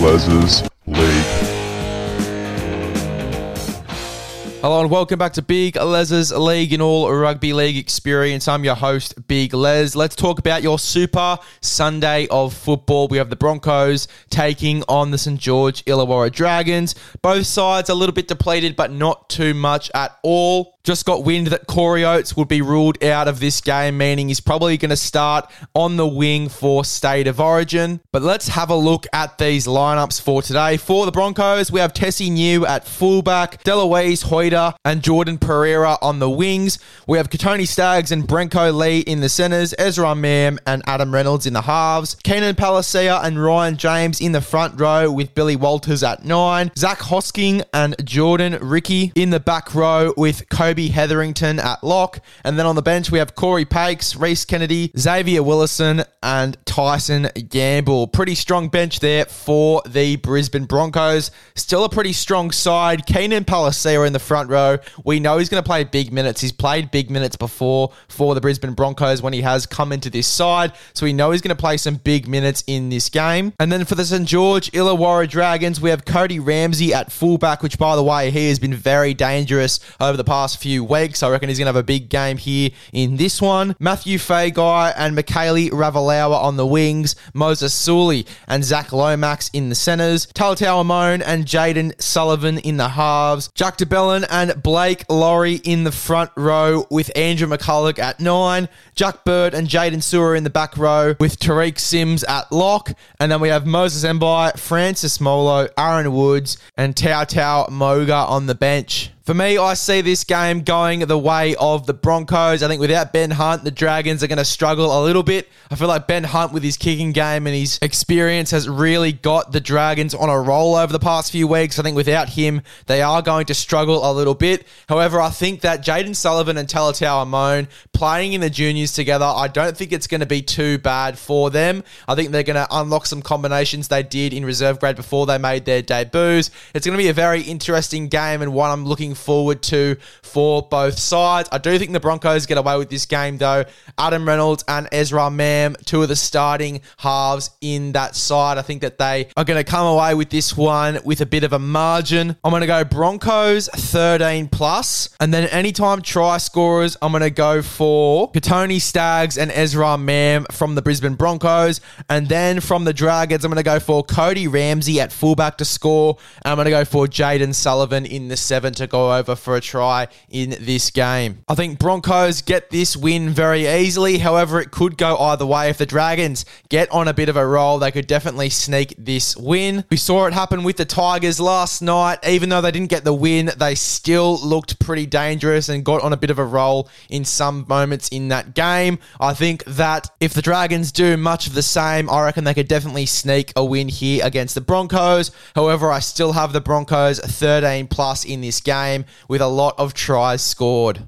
Les's League. Hello and welcome back to Big Les's League and All Rugby League Experience. I'm your host, Big Les. Let's talk about your Super Sunday of football. We have the Broncos taking on the St George Illawarra Dragons. Both sides a little bit depleted, but not too much at all. Just got wind that Corey Oates would be ruled out of this game, meaning he's probably going to start on the wing for State of Origin. But let's have a look at these lineups for today. For the Broncos, we have Tesi Niu at fullback, Delouise Hoeter and Jordan Pereira on the wings. We have Kotoni Staggs and Brenko Lee in the centres, Ezra Mam and Adam Reynolds in the halves, Keenan Palasia and Ryan James in the front row with Billy Walters at nine, Zac Hosking and Jordan Riki in the back row with Kobe Hetherington at lock. And then on the bench, we have Corey Paix, Reese Kennedy, Xavier Willison, and Tyson Gamble. Pretty strong bench there for the Brisbane Broncos. Still a pretty strong side. Keenan Palasia in the front row. We know he's going to play big minutes. He's played big minutes before for the Brisbane Broncos when he has come into this side. So we know he's going to play some big minutes in this game. And then for the St. George Illawarra Dragons, we have Cody Ramsey at fullback, which by the way, he has been very dangerous over the past few weeks. I reckon he's going to have a big game here in this one. Mathew Feagai and Mikaele Ravalawa on the wings. Moses Suli and Zac Lomax in the centres. Talatau Amone and Jayden Sullivan in the halves. Jack de Belin and Blake Lawrie in the front row with Andrew McCullough at nine. Jack Bird and Jaydn Su'A in the back row with Tariq Sims at lock. And then we have Moses Mbye, Francis Molo, Aaron Woods, and Tautau Moga on the bench. For me, I see this game going the way of the Broncos. I think without Ben Hunt, the Dragons are going to struggle a little bit. I feel like Ben Hunt, with his kicking game and his experience, has really got the Dragons on a roll over the past few weeks. I think without him, they are going to struggle a little bit. However, I think that Jayden Sullivan and Talatau Amone playing in the juniors together, I don't think it's going to be too bad for them. I think they're going to unlock some combinations they did in reserve grade before they made their debuts. It's going to be a very interesting game and one I'm looking forward to for both sides. I do think the Broncos get away with this game, though. Adam Reynolds and Ezra Mam, two of the starting halves in that side. I think that they are going to come away with this one with a bit of a margin. I'm going to go Broncos 13 plus, and then anytime try scorers, I'm going to go for Kotoni Staggs and Ezra Mam from the Brisbane Broncos, and then from the Dragons, I'm going to go for Cody Ramsey at fullback to score, I'm going to go for Jayden Sullivan in the seven to go over for a try in this game. I think Broncos get this win very easily. However, it could go either way. If the Dragons get on a bit of a roll, they could definitely sneak this win. We saw it happen with the Tigers last night. Even though they didn't get the win, they still looked pretty dangerous and got on a bit of a roll in some moments in that game. I think that if the Dragons do much of the same, I reckon they could definitely sneak a win here against the Broncos. However, I still have the Broncos 13 plus in this game with a lot of tries scored.